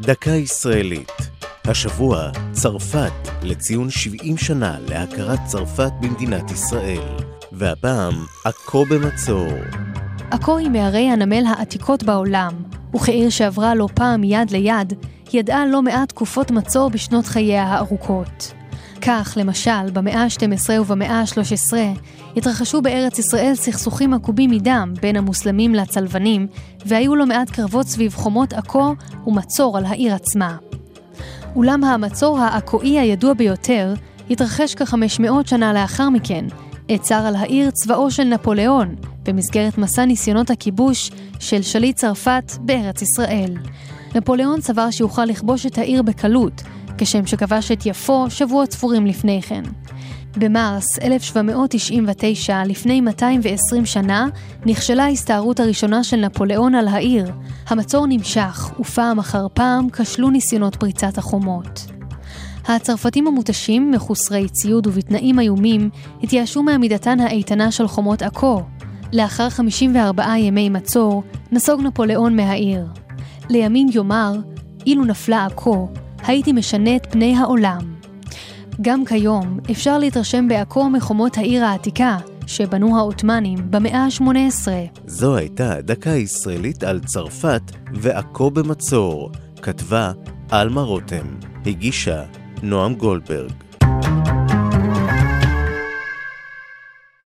דקה ישראלית. השבוע, צרפת, לציון 70 שנה להכרת צרפת במדינת ישראל. והפעם, עכו במצור. עכו היא מערי הנמל העתיקות בעולם, וכעיר שעברה לא פעם מיד ליד, ידעה לא מעט תקופות מצור בשנות חייה הארוכות. כך, למשל, במאה ה-12 ובמאה ה-13 התרחשו בארץ ישראל סכסוכים עקובים מדם בין המוסלמים לצלבנים, והיו לא מעט קרבות סביב חומות עכו ומצור על העיר עצמה. אולם המצור העכואי הידוע ביותר התרחש כ-500 שנה לאחר מכן, עת צר על העיר צבאו של נפוליאון, במסגרת מסע ניסיונות הכיבוש של שליט צרפת בארץ ישראל. נפוליאון סבר שיוכל לכבוש את העיר בקלות, כשם שכבש את יפו שבועות ספורים לפני כן. במרס 1799, לפני 220 שנה, נכשלה ההסתערות הראשונה של נפוליאון על העיר. המצור נמשך, ופעם אחר פעם כשלו ניסיונות פריצת החומות. הצרפתים המותשים, מחוסרי ציוד ובתנאים איומים, התייאשו מעמידתן האיתנה של חומות עכו. לאחר 54 ימי מצור, נסוג נפוליאון מהעיר. לימים יאמר, אילו נפלה עכו, הייתי משנה את פני העולם. גם כיום אפשר להתרשם בעכו מחומות העיר העתיקה, שבנו העות'מאנים במאה ה-18. זו הייתה דקה ישראלית על צרפת ועכו במצור. כתבה עלמה רותם, הגישה נועם גולדברג.